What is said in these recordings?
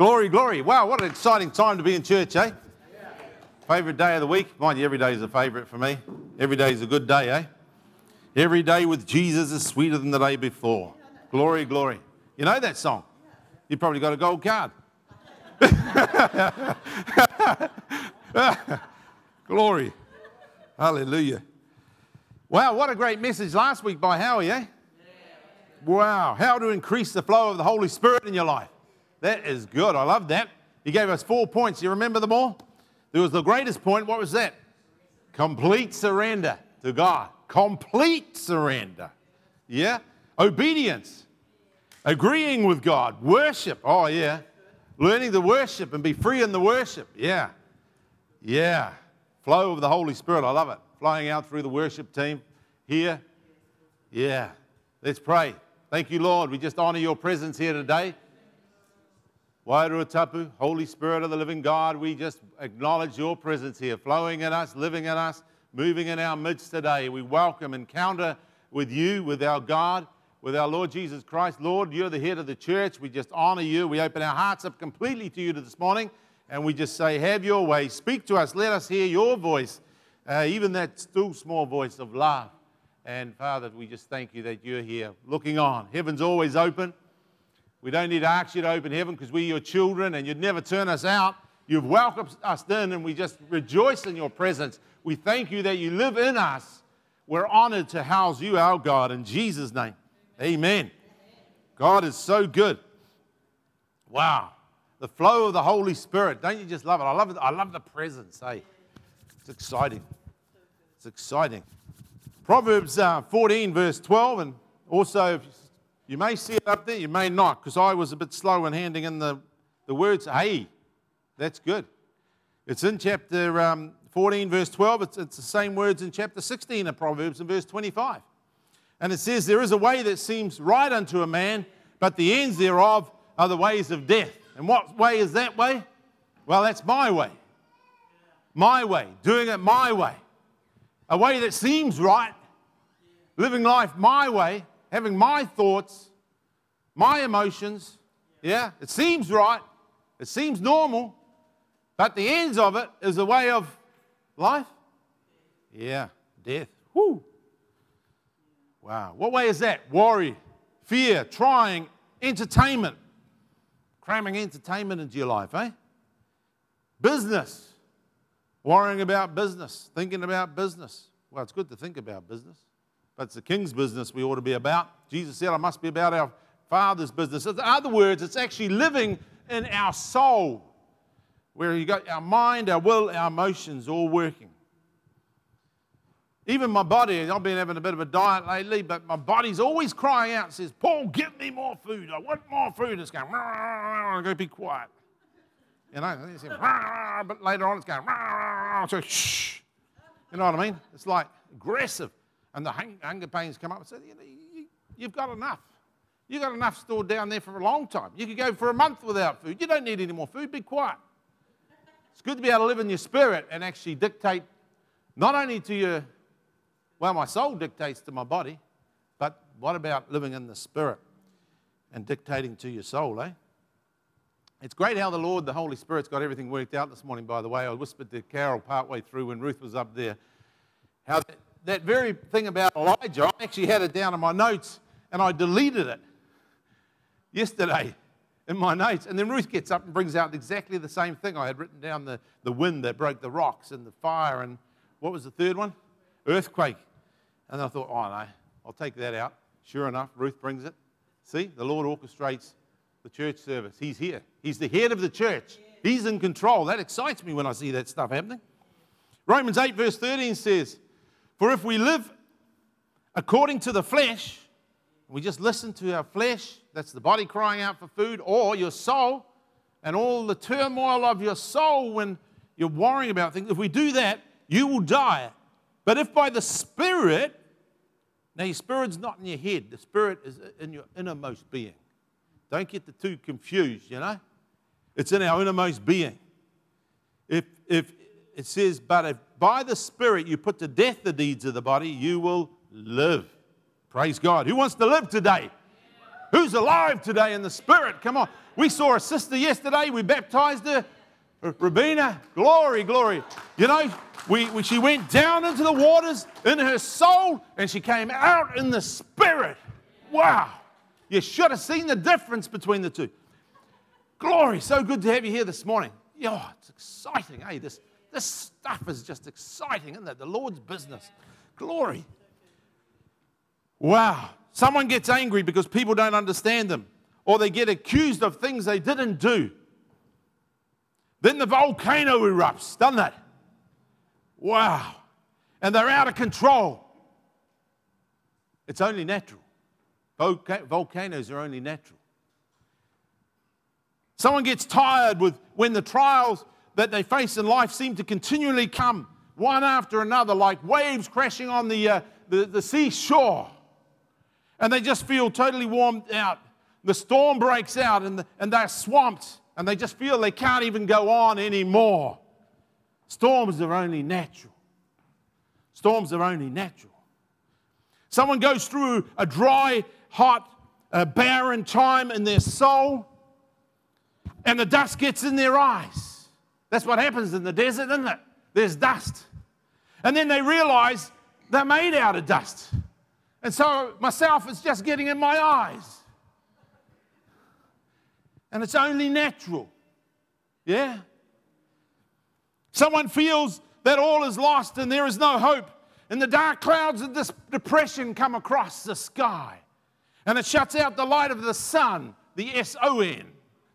Glory, glory. Wow, what an exciting time to be in church, eh? Favorite day of the week? Mind you, every day is a favorite for me. Every day is a good day, eh? Every day with Jesus is sweeter than the day before. Glory, glory. You know that song? You probably got a gold card. glory. Hallelujah. Wow, what a great message last week by Howie, eh? Wow, how to increase the flow of the Holy Spirit in your life. That is good. I love that. He gave us four points. You remember them all? There was the greatest point. What was that? Complete surrender to God. Complete surrender. Yeah? Obedience. Agreeing with God. Worship. Oh, yeah. Learning to worship and be free in the worship. Yeah. Yeah. Flow of the Holy Spirit. I love it. Flowing out through the worship team here. Yeah. Let's pray. Thank you, Lord. We just honor your presence here today. Wairua Tapu, Holy Spirit of the living God, we just acknowledge your presence here, flowing in us, living in us, moving in our midst today. We welcome encounter with you, with our God, with our Lord Jesus Christ. Lord, you're the head of the church. We just honor you. We open our hearts up completely to you this morning, and we just say, Have your way. Speak to us. Let us hear your voice, uh, even that still small voice of love. And Father, we just thank you that you're here looking on. Heaven's always open. We don't need to ask you to open heaven because we're your children and you'd never turn us out. You've welcomed us in and we just rejoice in your presence. We thank you that you live in us. We're honored to house you, our God, in Jesus' name. Amen. God is so good. Wow. The flow of the Holy Spirit. Don't you just love it? I love it. I love the presence. Hey, it's exciting. It's exciting. Proverbs uh, 14, verse 12, and also you may see it up there, you may not, because I was a bit slow in handing in the, the words. Hey, that's good. It's in chapter um, 14, verse 12. It's, it's the same words in chapter 16 of Proverbs in verse 25. And it says, There is a way that seems right unto a man, but the ends thereof are the ways of death. And what way is that way? Well, that's my way. My way, doing it my way. A way that seems right, living life my way, having my thoughts, my emotions. Yeah, it seems right, it seems normal, but the ends of it is a way of life. Yeah, death. Whoo. Wow. What way is that? Worry, fear, trying, entertainment. Cramming entertainment into your life, eh? Business. Worrying about business, thinking about business. Well, it's good to think about business. It's the king's business we ought to be about. Jesus said, I must be about our Father's business. In other words, it's actually living in our soul, where you got our mind, our will, our emotions all working. Even my body, I've been having a bit of a diet lately, but my body's always crying out, says, Paul, give me more food. I want more food. It's going, I'm be quiet. You know, but later on it's going, so shh. You know what I mean? It's like aggressive and the hunger pains come up and say, you know, you, you've got enough. You've got enough stored down there for a long time. You could go for a month without food. You don't need any more food. Be quiet. It's good to be able to live in your spirit and actually dictate not only to your, well, my soul dictates to my body, but what about living in the spirit and dictating to your soul, eh? It's great how the Lord, the Holy Spirit's got everything worked out this morning, by the way. I whispered to Carol partway through when Ruth was up there how that very thing about Elijah, I actually had it down in my notes and I deleted it yesterday in my notes. And then Ruth gets up and brings out exactly the same thing. I had written down the, the wind that broke the rocks and the fire and what was the third one? Earthquake. And I thought, oh no, I'll take that out. Sure enough, Ruth brings it. See, the Lord orchestrates the church service. He's here. He's the head of the church. He's in control. That excites me when I see that stuff happening. Romans 8, verse 13 says, for if we live according to the flesh, we just listen to our flesh, that's the body crying out for food, or your soul, and all the turmoil of your soul when you're worrying about things, if we do that, you will die. But if by the Spirit, now your spirit's not in your head, the spirit is in your innermost being. Don't get the two confused, you know? It's in our innermost being. If, if it says, but if by the Spirit you put to death the deeds of the body, you will live. Praise God. Who wants to live today? Who's alive today in the spirit? Come on. We saw a sister yesterday. We baptized her. Rabina, glory, glory. You know, we, we, she went down into the waters in her soul and she came out in the spirit. Wow. You should have seen the difference between the two. Glory, so good to have you here this morning. Yeah, it's exciting. Hey, this, this stuff is just exciting, isn't it? The Lord's business. Glory. Wow. Someone gets angry because people don't understand them, or they get accused of things they didn't do. Then the volcano erupts, doesn't it? Wow. And they're out of control. It's only natural. Volcanoes are only natural. Someone gets tired with when the trials that they face in life seem to continually come one after another, like waves crashing on the, uh, the, the seashore. And they just feel totally warmed out. The storm breaks out and, the, and they're swamped and they just feel they can't even go on anymore. Storms are only natural. Storms are only natural. Someone goes through a dry, hot, uh, barren time in their soul and the dust gets in their eyes. That's what happens in the desert, isn't it? There's dust. And then they realize they're made out of dust. And so myself is just getting in my eyes. And it's only natural. Yeah? Someone feels that all is lost and there is no hope. And the dark clouds of this depression come across the sky. And it shuts out the light of the sun, the S O N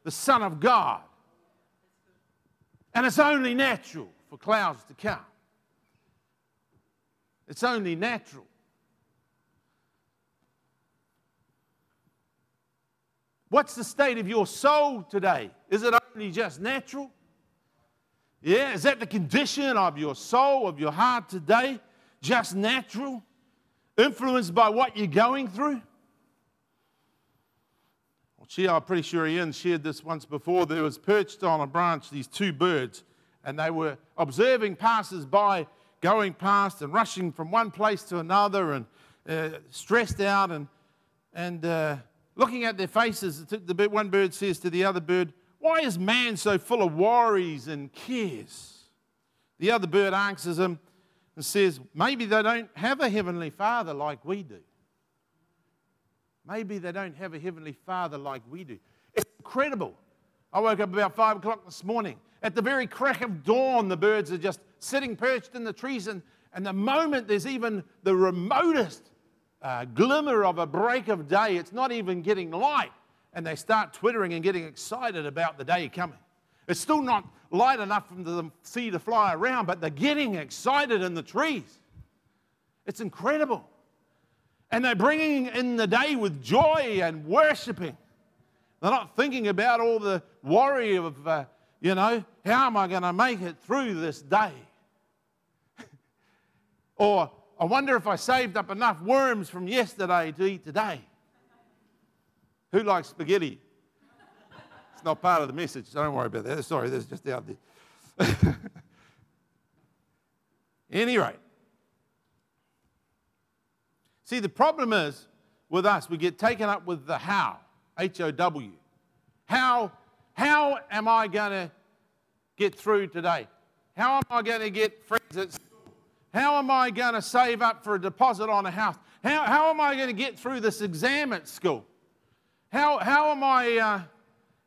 the Son of God. And it's only natural for clouds to come. It's only natural. What's the state of your soul today? Is it only just natural? Yeah, is that the condition of your soul, of your heart today? Just natural? Influenced by what you're going through? She, I'm pretty sure Ian shared this once before. There was perched on a branch these two birds, and they were observing passers by going past and rushing from one place to another and uh, stressed out and, and uh, looking at their faces. The one bird says to the other bird, Why is man so full of worries and cares? The other bird answers him and says, Maybe they don't have a heavenly father like we do. Maybe they don't have a heavenly father like we do. It's incredible. I woke up about five o'clock this morning. At the very crack of dawn, the birds are just sitting perched in the trees, and, and the moment there's even the remotest uh, glimmer of a break of day, it's not even getting light, and they start twittering and getting excited about the day coming. It's still not light enough for them to see to fly around, but they're getting excited in the trees. It's incredible. And they're bringing in the day with joy and worshiping. They're not thinking about all the worry of, uh, you know, how am I going to make it through this day? or I wonder if I saved up enough worms from yesterday to eat today. Who likes spaghetti? It's not part of the message. Don't worry about that. Sorry, that's just out there. Any rate, See, the problem is with us, we get taken up with the how, H O W. How, how am I going to get through today? How am I going to get friends at school? How am I going to save up for a deposit on a house? How, how am I going to get through this exam at school? How, how am I, uh,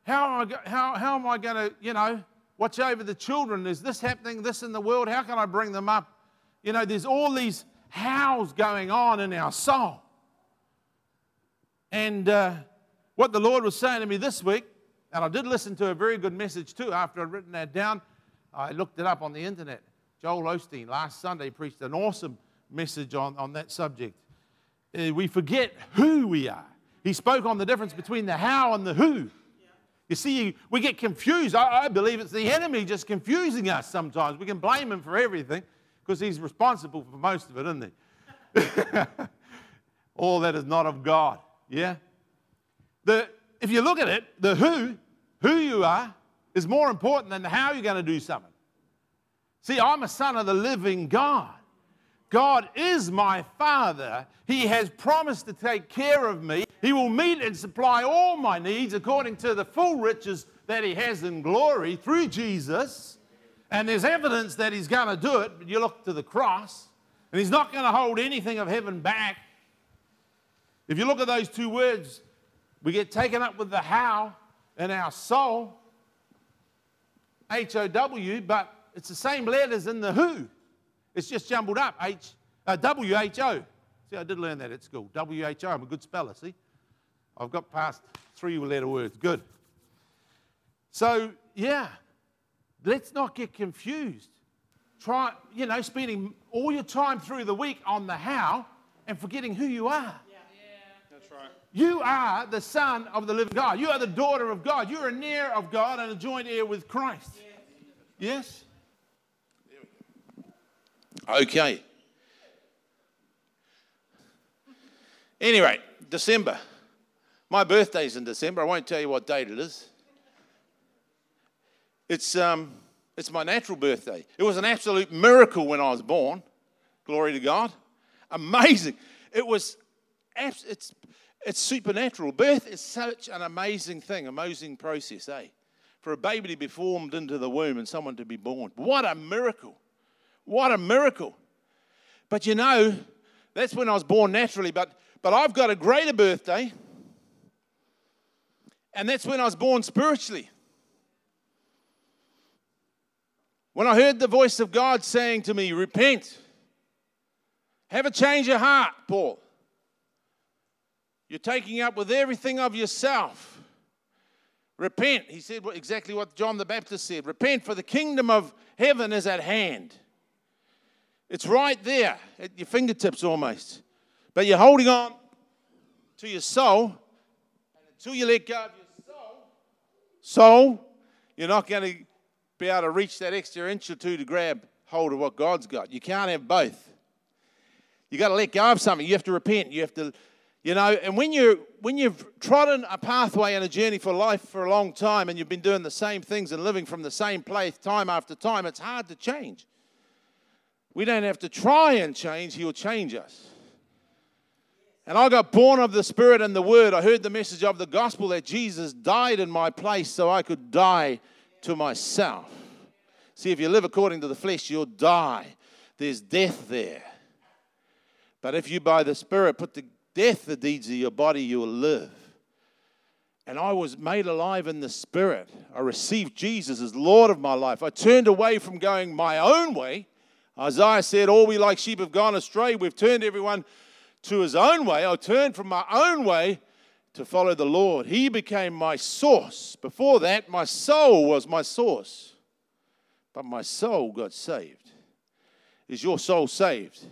how am I, how, how am I going to, you know, watch over the children? Is this happening, this in the world? How can I bring them up? You know, there's all these how's going on in our soul. And uh, what the Lord was saying to me this week, and I did listen to a very good message too after I'd written that down. I looked it up on the internet. Joel Osteen last Sunday preached an awesome message on, on that subject. Uh, we forget who we are. He spoke on the difference between the how and the who. You see, we get confused. I, I believe it's the enemy just confusing us sometimes. We can blame him for everything because he's responsible for most of it, isn't he? All that is not of God. Yeah? The, if you look at it, the who, who you are, is more important than how you're going to do something. See, I'm a son of the living God. God is my Father. He has promised to take care of me. He will meet and supply all my needs according to the full riches that He has in glory through Jesus. And there's evidence that He's going to do it, but you look to the cross, and He's not going to hold anything of heaven back. If you look at those two words, we get taken up with the how in our soul, H O W, but it's the same letters in the who. It's just jumbled up. H, uh, W-H-O. See, I did learn that at school. W-H-O. I'm a good speller, see? I've got past three-letter words. Good. So, yeah, let's not get confused. Try, you know, spending all your time through the week on the how and forgetting who you are. Yeah. That's right. You are the son of the living God. You are the daughter of God. You're an heir of God and a joint heir with Christ. Yes? Okay. Anyway, December. My birthday's in December. I won't tell you what date it is. It's, um, it's my natural birthday. It was an absolute miracle when I was born. Glory to God. Amazing. It was, it's, it's supernatural. Birth is such an amazing thing, amazing process, eh? For a baby to be formed into the womb and someone to be born. What a miracle. What a miracle. But you know, that's when I was born naturally, but, but I've got a greater birthday, and that's when I was born spiritually. When I heard the voice of God saying to me, Repent, have a change of heart, Paul. You're taking up with everything of yourself. Repent. He said exactly what John the Baptist said Repent, for the kingdom of heaven is at hand. It's right there at your fingertips almost. But you're holding on to your soul. And until you let go of your soul, soul, you're not going to be able to reach that extra inch or two to grab hold of what God's got. You can't have both. You got to let go of something. You have to repent. You have to, you know, and when you when you've trodden a pathway and a journey for life for a long time and you've been doing the same things and living from the same place time after time, it's hard to change. We don't have to try and change, He'll change us. And I got born of the Spirit and the Word. I heard the message of the gospel that Jesus died in my place so I could die to myself. See, if you live according to the flesh, you'll die. There's death there. But if you, by the Spirit, put to death the deeds of your body, you will live. And I was made alive in the Spirit. I received Jesus as Lord of my life. I turned away from going my own way Isaiah said, All we like sheep have gone astray. We've turned everyone to his own way. I turned from my own way to follow the Lord. He became my source. Before that, my soul was my source. But my soul got saved. Is your soul saved?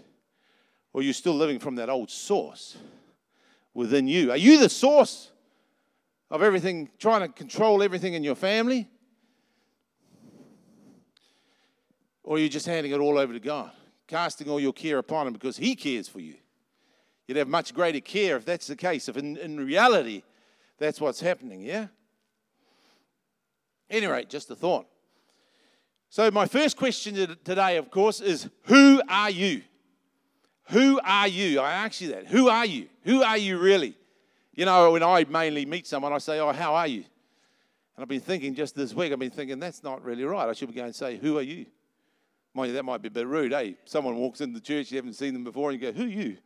Or are you still living from that old source within you? Are you the source of everything, trying to control everything in your family? Or are you just handing it all over to God, casting all your care upon Him because He cares for you? You'd have much greater care if that's the case, if in, in reality that's what's happening, yeah? Any rate, just a thought. So, my first question today, of course, is Who are you? Who are you? I ask you that. Who are you? Who are you really? You know, when I mainly meet someone, I say, Oh, how are you? And I've been thinking just this week, I've been thinking, that's not really right. I should be going and say, Who are you? Mind you, that might be a bit rude, eh? Someone walks into the church, you haven't seen them before, and you go, Who are you?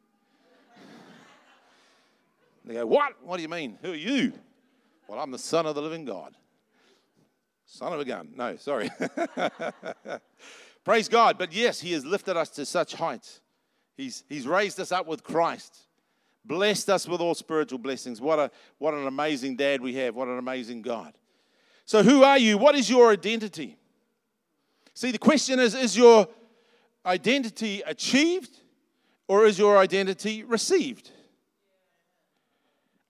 They go, What? What do you mean? Who are you? Well, I'm the Son of the living God. Son of a gun. No, sorry. Praise God. But yes, He has lifted us to such heights. He's, he's raised us up with Christ, blessed us with all spiritual blessings. What, a, what an amazing dad we have. What an amazing God. So, who are you? What is your identity? See, the question is is your identity achieved or is your identity received?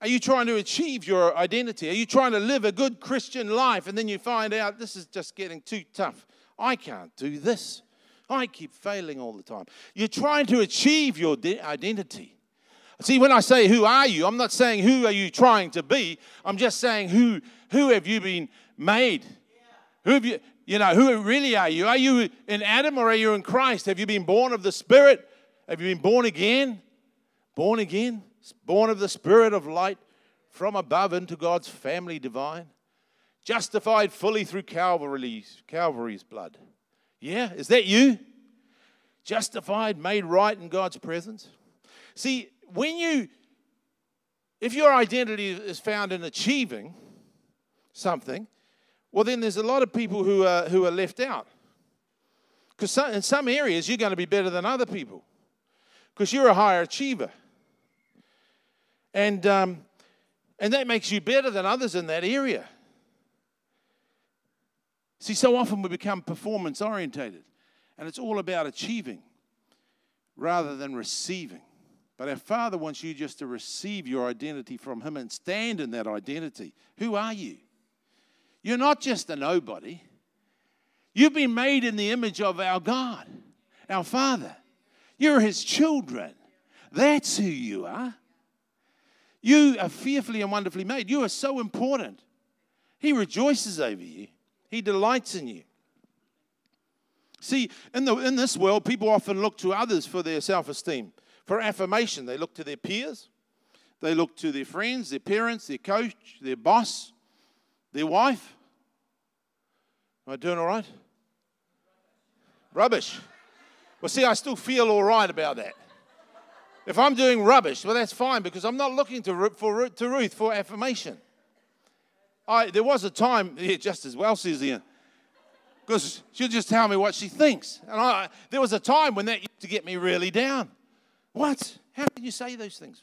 Are you trying to achieve your identity? Are you trying to live a good Christian life and then you find out this is just getting too tough? I can't do this. I keep failing all the time. You're trying to achieve your identity. See, when I say who are you, I'm not saying who are you trying to be. I'm just saying who who have you been made? Who have you you know, who really are you? Are you in Adam or are you in Christ? Have you been born of the Spirit? Have you been born again? Born again? Born of the Spirit of light from above into God's family divine? Justified fully through Calvary's, Calvary's blood. Yeah, is that you? Justified, made right in God's presence? See, when you, if your identity is found in achieving something, well, then there's a lot of people who are, who are left out. Because in some areas, you're going to be better than other people because you're a higher achiever. And, um, and that makes you better than others in that area. See, so often we become performance orientated, and it's all about achieving rather than receiving. But our Father wants you just to receive your identity from Him and stand in that identity. Who are you? You're not just a nobody. You've been made in the image of our God, our Father. You're His children. That's who you are. You are fearfully and wonderfully made. You are so important. He rejoices over you, He delights in you. See, in, the, in this world, people often look to others for their self esteem, for affirmation. They look to their peers, they look to their friends, their parents, their coach, their boss, their wife. Am I doing all right? Rubbish. Well, see, I still feel all right about that. If I'm doing rubbish, well, that's fine because I'm not looking to, for, to Ruth for affirmation. I, there was a time, yeah, just as well, says because she'll just tell me what she thinks. And I, there was a time when that used to get me really down. What? How can you say those things?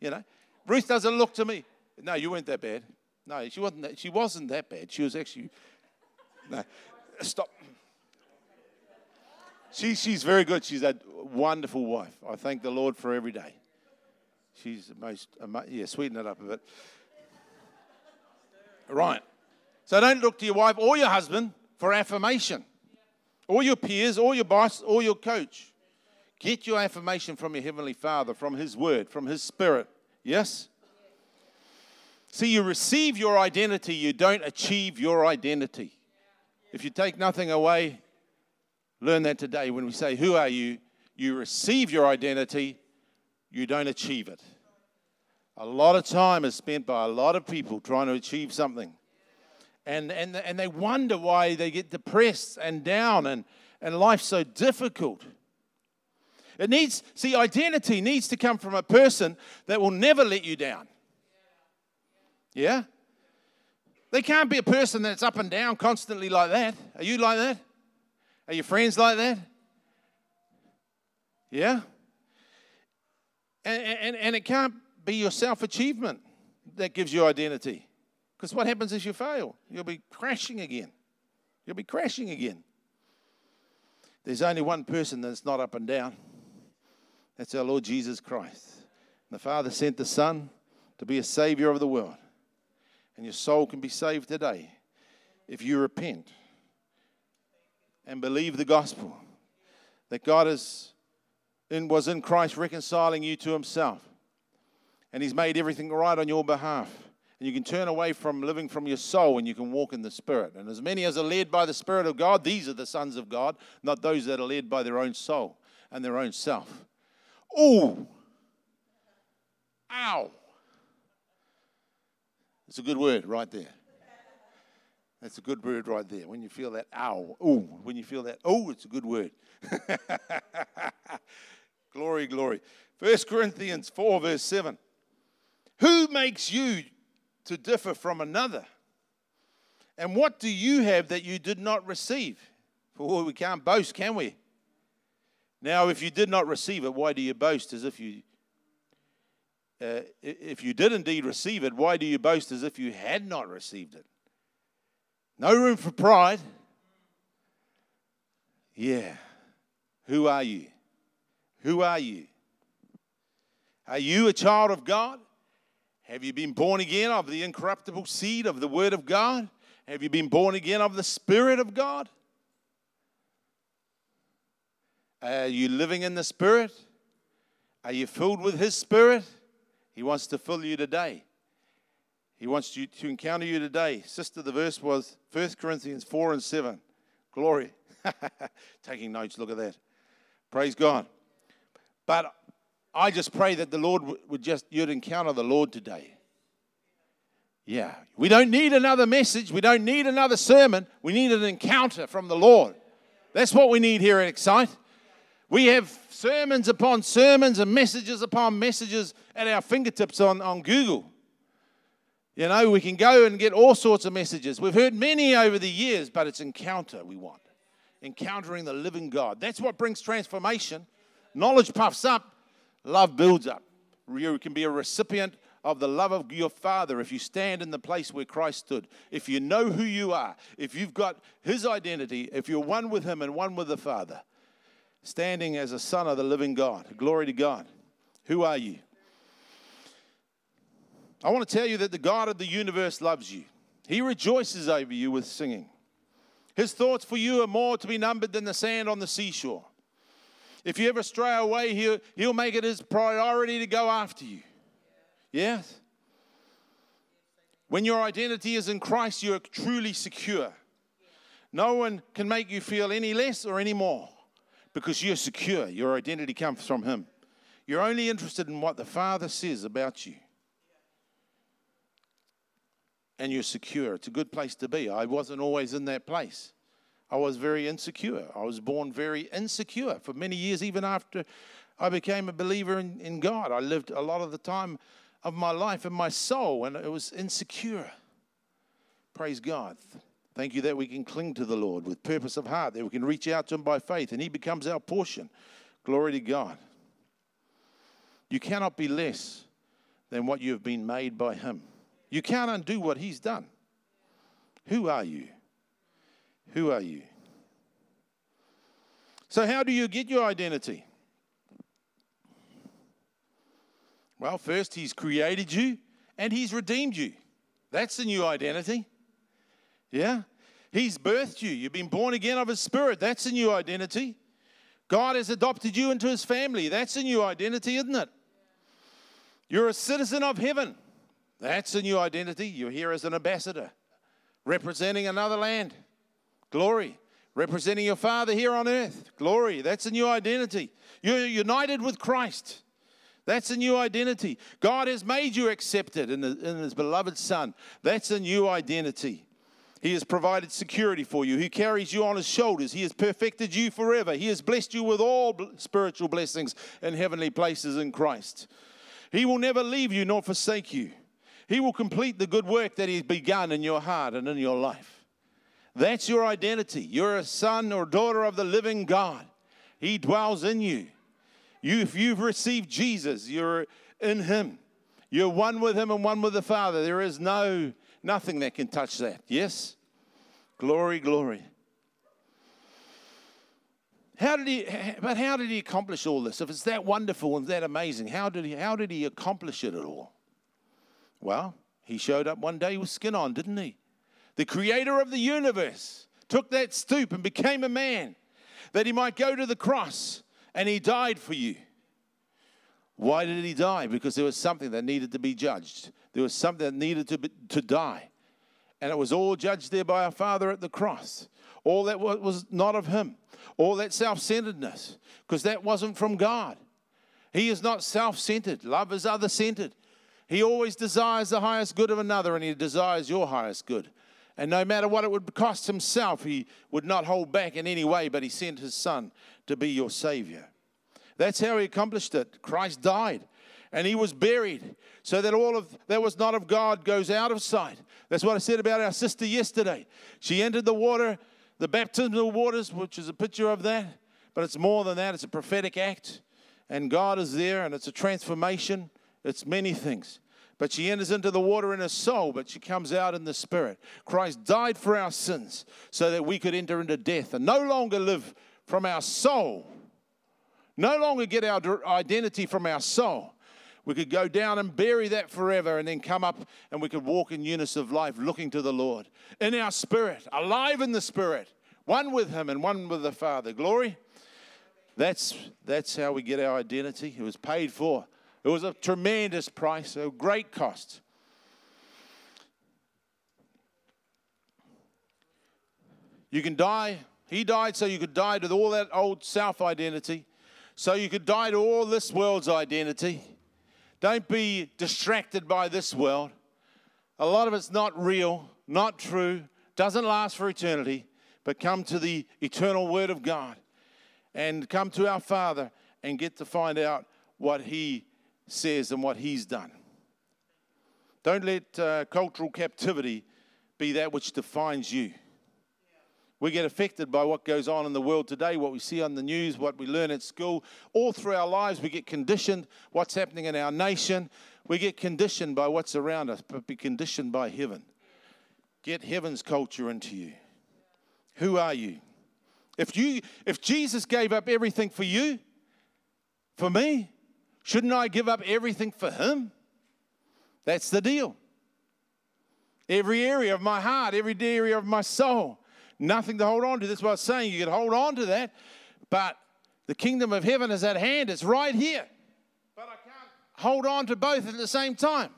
You know, Ruth doesn't look to me. No, you weren't that bad. No, she wasn't that, she wasn't that bad. She was actually, no, stop. She, she's very good. She's a wonderful wife. I thank the Lord for every day. She's the most, yeah, sweeten it up a bit. Right. So don't look to your wife or your husband for affirmation, or your peers, or your boss, or your coach. Get your affirmation from your Heavenly Father, from His Word, from His Spirit. Yes? See, you receive your identity, you don't achieve your identity. If you take nothing away, learn that today. When we say, Who are you? you receive your identity, you don't achieve it. A lot of time is spent by a lot of people trying to achieve something. And, and, and they wonder why they get depressed and down and, and life's so difficult. It needs, see, identity needs to come from a person that will never let you down. Yeah? They can't be a person that's up and down constantly like that. Are you like that? Are your friends like that? Yeah? And, and, and it can't be your self achievement that gives you identity. Because what happens if you fail? You'll be crashing again. You'll be crashing again. There's only one person that's not up and down. That's our Lord Jesus Christ. The Father sent the Son to be a Savior of the world. And your soul can be saved today if you repent and believe the gospel that God is in, was in Christ reconciling you to himself. And he's made everything right on your behalf. And you can turn away from living from your soul and you can walk in the Spirit. And as many as are led by the Spirit of God, these are the sons of God, not those that are led by their own soul and their own self. Oh, ow. It's a good word right there. That's a good word right there. When you feel that ow, oh, when you feel that oh, it's a good word. Glory, glory. 1 Corinthians 4, verse 7. Who makes you to differ from another? And what do you have that you did not receive? For we can't boast, can we? Now, if you did not receive it, why do you boast as if you uh, if you did indeed receive it, why do you boast as if you had not received it? No room for pride. Yeah. Who are you? Who are you? Are you a child of God? Have you been born again of the incorruptible seed of the Word of God? Have you been born again of the Spirit of God? Are you living in the Spirit? Are you filled with His Spirit? He wants to fill you today. He wants you to encounter you today. Sister, the verse was 1 Corinthians 4 and 7. Glory. Taking notes, look at that. Praise God. But I just pray that the Lord would just, you'd encounter the Lord today. Yeah. We don't need another message. We don't need another sermon. We need an encounter from the Lord. That's what we need here at Excite. We have sermons upon sermons and messages upon messages at our fingertips on, on Google. You know, we can go and get all sorts of messages. We've heard many over the years, but it's encounter we want. Encountering the living God. That's what brings transformation. Knowledge puffs up, love builds up. You can be a recipient of the love of your Father if you stand in the place where Christ stood. If you know who you are, if you've got His identity, if you're one with Him and one with the Father, standing as a son of the living God. Glory to God. Who are you? I want to tell you that the God of the universe loves you. He rejoices over you with singing. His thoughts for you are more to be numbered than the sand on the seashore. If you ever stray away, he'll, he'll make it his priority to go after you. Yes? When your identity is in Christ, you're truly secure. No one can make you feel any less or any more because you're secure. Your identity comes from Him. You're only interested in what the Father says about you. And you're secure. It's a good place to be. I wasn't always in that place. I was very insecure. I was born very insecure for many years, even after I became a believer in, in God. I lived a lot of the time of my life in my soul and it was insecure. Praise God. Thank you that we can cling to the Lord with purpose of heart, that we can reach out to Him by faith, and He becomes our portion. Glory to God. You cannot be less than what you have been made by Him. You can't undo what He's done. Who are you? Who are you? So, how do you get your identity? Well, first, He's created you and He's redeemed you. That's the new identity. Yeah? He's birthed you. You've been born again of His Spirit. That's a new identity. God has adopted you into His family. That's a new identity, isn't it? You're a citizen of heaven. That's a new identity. You're here as an ambassador, representing another land. Glory. Representing your Father here on earth. Glory. That's a new identity. You're united with Christ. That's a new identity. God has made you accepted in, the, in His beloved Son. That's a new identity. He has provided security for you. He carries you on his shoulders. He has perfected you forever. He has blessed you with all spiritual blessings in heavenly places in Christ. He will never leave you nor forsake you. He will complete the good work that He's begun in your heart and in your life. That's your identity. You're a son or daughter of the living God. He dwells in you. you if you've received Jesus, you're in Him. You're one with Him and one with the Father. There is no Nothing that can touch that. Yes? Glory, glory. How did he, but how did he accomplish all this? If it's that wonderful and that amazing, how did he, how did he accomplish it at all? Well, he showed up one day with skin on, didn't he? The creator of the universe took that stoop and became a man that he might go to the cross and he died for you. Why did he die? Because there was something that needed to be judged. There was something that needed to, be, to die. And it was all judged there by our Father at the cross. All that was not of Him. All that self centeredness, because that wasn't from God. He is not self centered. Love is other centered. He always desires the highest good of another, and He desires your highest good. And no matter what it would cost Himself, He would not hold back in any way, but He sent His Son to be your Savior. That's how he accomplished it. Christ died and he was buried so that all of that was not of God goes out of sight. That's what I said about our sister yesterday. She entered the water, the baptismal waters, which is a picture of that, but it's more than that. It's a prophetic act, and God is there, and it's a transformation. It's many things. But she enters into the water in her soul, but she comes out in the spirit. Christ died for our sins so that we could enter into death and no longer live from our soul no longer get our identity from our soul. We could go down and bury that forever and then come up and we could walk in unison of life looking to the Lord in our spirit, alive in the spirit, one with Him and one with the Father. Glory. That's, that's how we get our identity. It was paid for. It was a tremendous price, a great cost. You can die. He died so you could die to all that old self identity So you could die to all this world's identity. Don't be distracted by this world. A lot of it's not real, not true, doesn't last for eternity, but come to the eternal Word of God and come to our Father and get to find out what He says and what He's done. Don't let uh, cultural captivity be that which defines you. We get affected by what goes on in the world today, what we see on the news, what we learn at school. All through our lives, we get conditioned what's happening in our nation. We get conditioned by what's around us, but be conditioned by heaven. Get heaven's culture into you. Who are you? If you if Jesus gave up everything for you, for me, shouldn't I give up everything for him? That's the deal. Every area of my heart, every area of my soul, nothing to hold on to. That's what I was saying. You can hold on to that, but the kingdom of heaven is at hand. It's right here. But I can't hold on to both at the same time.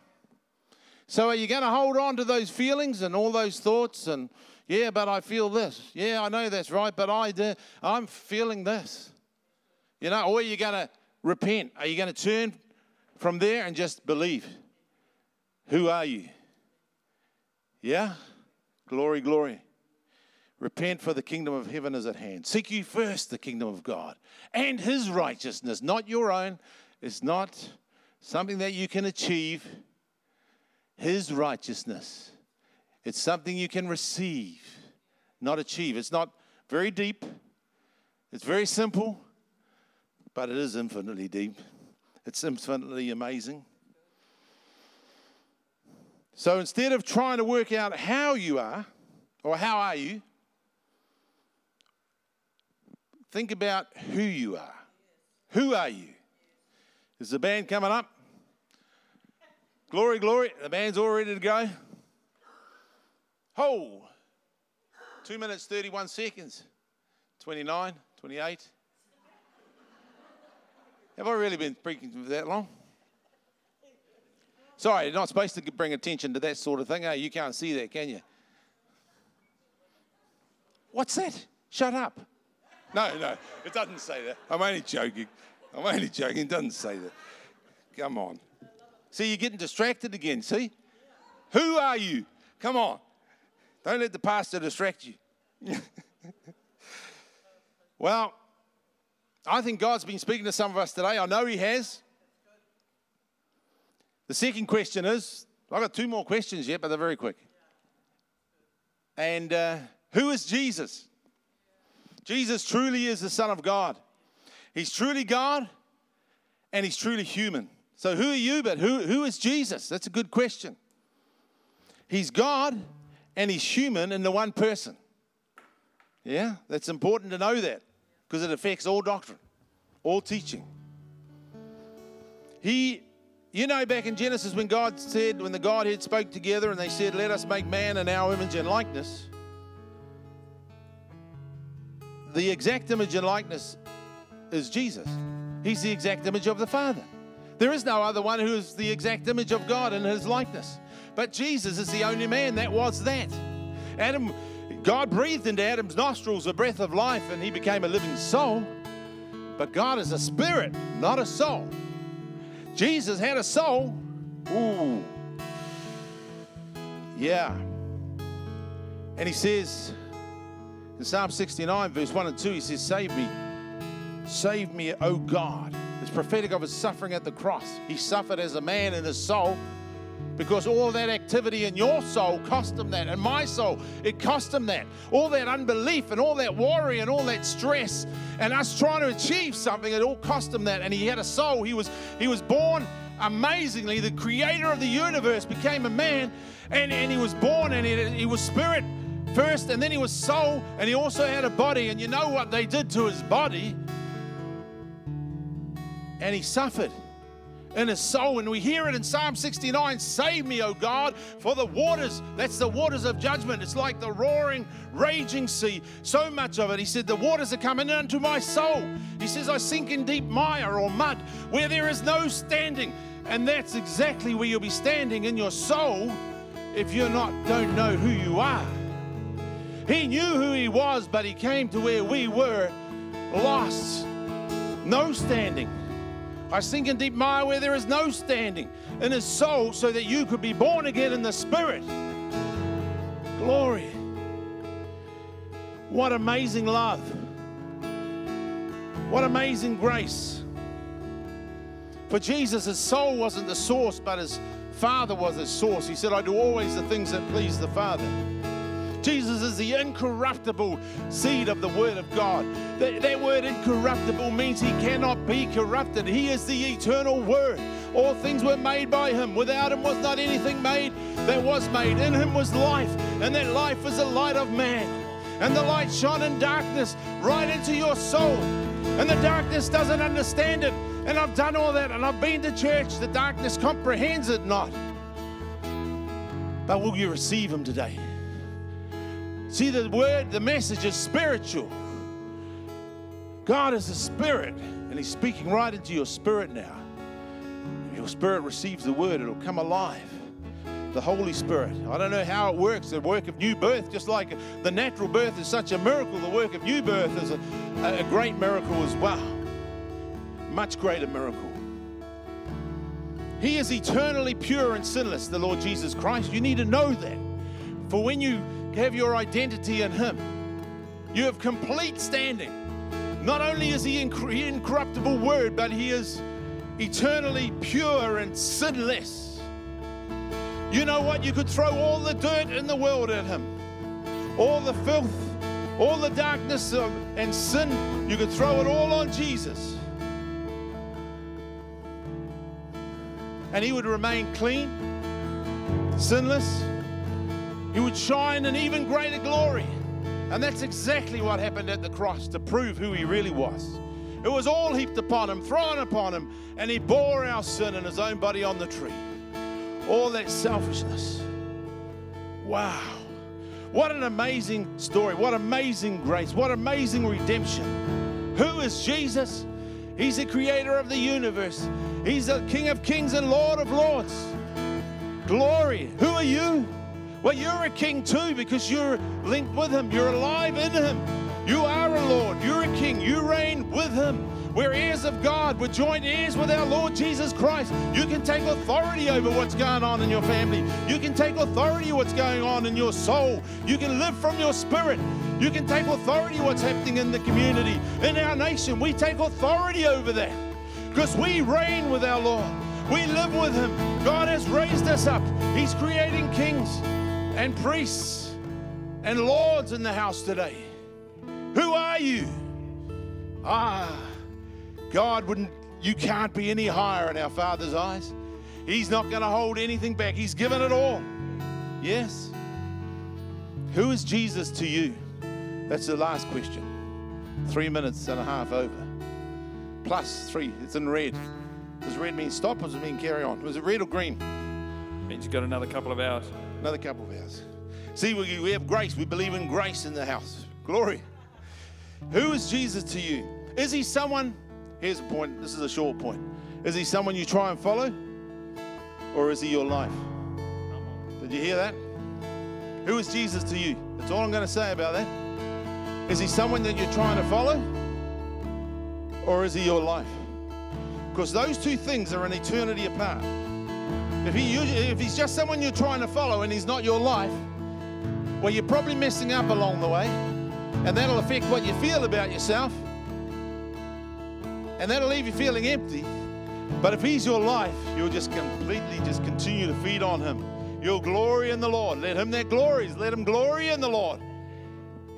So are you going to hold on to those feelings and all those thoughts and yeah, but I feel this. Yeah, I know that's right, but I do, I'm feeling this. You know, or are you going to repent? Are you going to turn from there and just believe? Who are you? Yeah? Glory, glory. Repent, for the kingdom of heaven is at hand. Seek you first the kingdom of God and his righteousness, not your own. It's not something that you can achieve. His righteousness. It's something you can receive, not achieve. It's not very deep, it's very simple, but it is infinitely deep. It's infinitely amazing. So instead of trying to work out how you are, or how are you, think about who you are. Who are you? Is the band coming up? Glory, glory. The band's all ready to go. Ho! Two minutes, 31 seconds. 29, 28. Have I really been preaching for that long? Sorry, you're not supposed to bring attention to that sort of thing. Hey, you can't see that, can you? What's that? Shut up. No, no, it doesn't say that. I'm only joking. I'm only joking. It doesn't say that. Come on. See, you're getting distracted again. See? Who are you? Come on. Don't let the pastor distract you. well, I think God's been speaking to some of us today. I know He has. The second question is I've got two more questions yet, but they're very quick. And uh, who is Jesus? Jesus truly is the Son of God. He's truly God and He's truly human. So, who are you, but who, who is Jesus? That's a good question. He's God and He's human in the one person. Yeah, that's important to know that because it affects all doctrine, all teaching. He you know, back in Genesis, when God said, when the Godhead spoke together and they said, Let us make man in our image and likeness, the exact image and likeness is Jesus. He's the exact image of the Father. There is no other one who is the exact image of God in his likeness. But Jesus is the only man that was that. Adam, God breathed into Adam's nostrils a breath of life and he became a living soul. But God is a spirit, not a soul. Jesus had a soul. Ooh. Yeah. And he says in Psalm 69, verse 1 and 2, he says, Save me. Save me, O God. It's prophetic of his suffering at the cross. He suffered as a man in his soul because all that activity in your soul cost him that, and my soul, it cost him that. All that unbelief and all that worry and all that stress and us trying to achieve something, it all cost him that. And he had a soul. He was he was born amazingly. The creator of the universe became a man, and, and he was born and he, he was spirit first, and then he was soul, and he also had a body. And you know what they did to his body? And he suffered in his soul. And we hear it in Psalm 69 Save me, O God, for the waters, that's the waters of judgment. It's like the roaring, raging sea. So much of it. He said, The waters are coming into my soul. He says, I sink in deep mire or mud where there is no standing. And that's exactly where you'll be standing in your soul if you're not, don't know who you are. He knew who he was, but he came to where we were lost no standing. I sink in deep mire where there is no standing in his soul so that you could be born again in the spirit. Glory. What amazing love. What amazing grace. For Jesus, his soul wasn't the source, but his Father was his source. He said, I do always the things that please the Father. Jesus is the incorruptible seed of the Word of God. That, that, word incorruptible means he cannot be corrupted. He is the eternal Word. All things were made by him. Without him was not anything made that was made. In him was life, and that life was the light of man. And the light shone in darkness right into your soul. And the darkness doesn't understand it. And I've done all that, and I've been to church. The darkness comprehends it not. But will you receive him today? See, the word, the message is spiritual. God is a spirit, and He's speaking right into your spirit now. If your spirit receives the word, it'll come alive. The Holy Spirit. I don't know how it works, the work of new birth, just like the natural birth is such a miracle, the work of new birth is a, a great miracle as well. Much greater miracle. He is eternally pure and sinless, the Lord Jesus Christ. You need to know that. For when you have your identity in Him. You have complete standing. Not only is He incorruptible Word, but He is eternally pure and sinless. You know what? You could throw all the dirt in the world at Him, all the filth, all the darkness of, and sin, you could throw it all on Jesus. And He would remain clean, sinless, he would shine in even greater glory. And that's exactly what happened at the cross to prove who he really was. It was all heaped upon him, thrown upon him, and he bore our sin in his own body on the tree. All that selfishness. Wow. What an amazing story. What amazing grace. What amazing redemption. Who is Jesus? He's the creator of the universe. He's the King of kings and Lord of lords. Glory. Who are you? Well, you're a king too because you're linked with him. You're alive in him. You are a Lord. You're a king. You reign with him. We're heirs of God. We're joint heirs with our Lord Jesus Christ. You can take authority over what's going on in your family. You can take authority what's going on in your soul. You can live from your spirit. You can take authority what's happening in the community, in our nation. We take authority over that because we reign with our Lord. We live with him. God has raised us up. He's creating kings and priests and lords in the house today. Who are you? Ah, God wouldn't, you can't be any higher in our Father's eyes. He's not going to hold anything back, He's given it all. Yes. Who is Jesus to you? That's the last question. Three minutes and a half over. Plus three, it's in red. Does red mean stop or does it mean carry on? Was it red or green? It Means you've got another couple of hours. Another couple of hours. See, we, we have grace. We believe in grace in the house. Glory. Who is Jesus to you? Is he someone? Here's a point. This is a short point. Is he someone you try and follow? Or is he your life? Did you hear that? Who is Jesus to you? That's all I'm going to say about that. Is he someone that you're trying to follow? Or is he your life? Because those two things are an eternity apart. If, he, if he's just someone you're trying to follow and he's not your life, well, you're probably messing up along the way, and that'll affect what you feel about yourself, and that'll leave you feeling empty. But if he's your life, you'll just completely just continue to feed on him. You'll glory in the Lord. Let him that glories, let him glory in the Lord.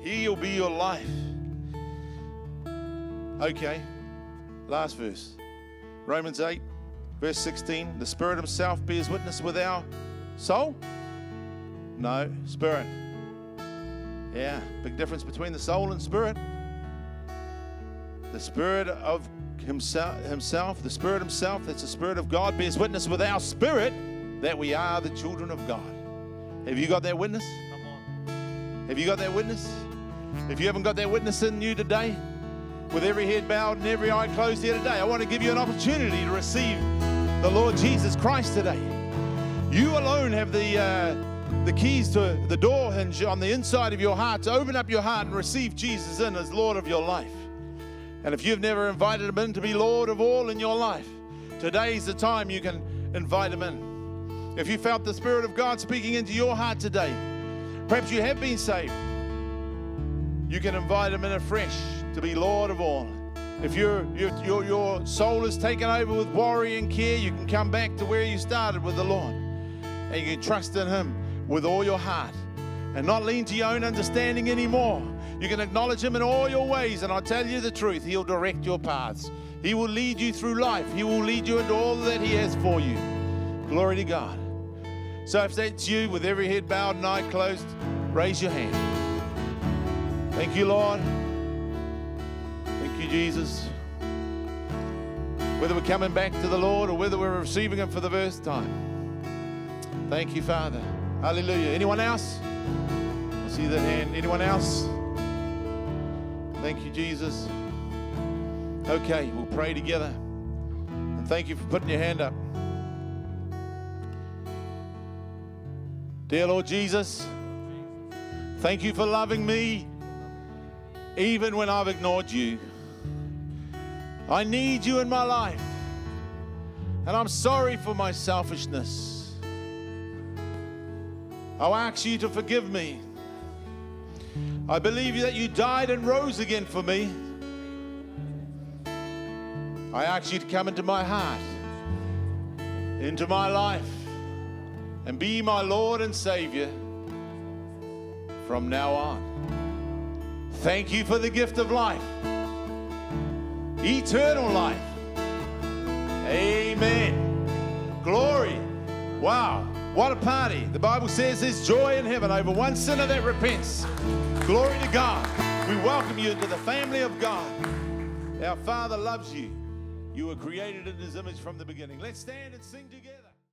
He'll be your life. Okay, last verse. Romans 8, verse 16. The Spirit Himself bears witness with our soul? No, spirit. Yeah, big difference between the soul and spirit. The Spirit of himself, himself, the Spirit Himself, that's the Spirit of God, bears witness with our spirit that we are the children of God. Have you got that witness? Come on. Have you got that witness? If you haven't got that witness in you today, with every head bowed and every eye closed here today, I want to give you an opportunity to receive the Lord Jesus Christ today. You alone have the. Uh, the keys to the door hinge on the inside of your heart to open up your heart and receive Jesus in as Lord of your life. And if you've never invited Him in to be Lord of all in your life, today's the time you can invite Him in. If you felt the Spirit of God speaking into your heart today, perhaps you have been saved, you can invite Him in afresh to be Lord of all. If your, your, your soul is taken over with worry and care, you can come back to where you started with the Lord. And you can trust in Him with all your heart and not lean to your own understanding anymore. You can acknowledge Him in all your ways, and I'll tell you the truth, He'll direct your paths. He will lead you through life, He will lead you into all that He has for you. Glory to God. So if that's you, with every head bowed and eye closed, raise your hand. Thank you, Lord. Jesus. Whether we're coming back to the Lord or whether we're receiving Him for the first time. Thank you, Father. Hallelujah. Anyone else? I see that hand. Anyone else? Thank you, Jesus. Okay, we'll pray together. And thank you for putting your hand up. Dear Lord Jesus, thank you for loving me even when I've ignored you. I need you in my life, and I'm sorry for my selfishness. I'll ask you to forgive me. I believe that you died and rose again for me. I ask you to come into my heart, into my life, and be my Lord and Savior from now on. Thank you for the gift of life, eternal life. Amen. Glory. Wow. What a party. The Bible says there's joy in heaven over one sinner that repents. Glory to God. We welcome you into the family of God. Our Father loves you. You were created in His image from the beginning. Let's stand and sing together.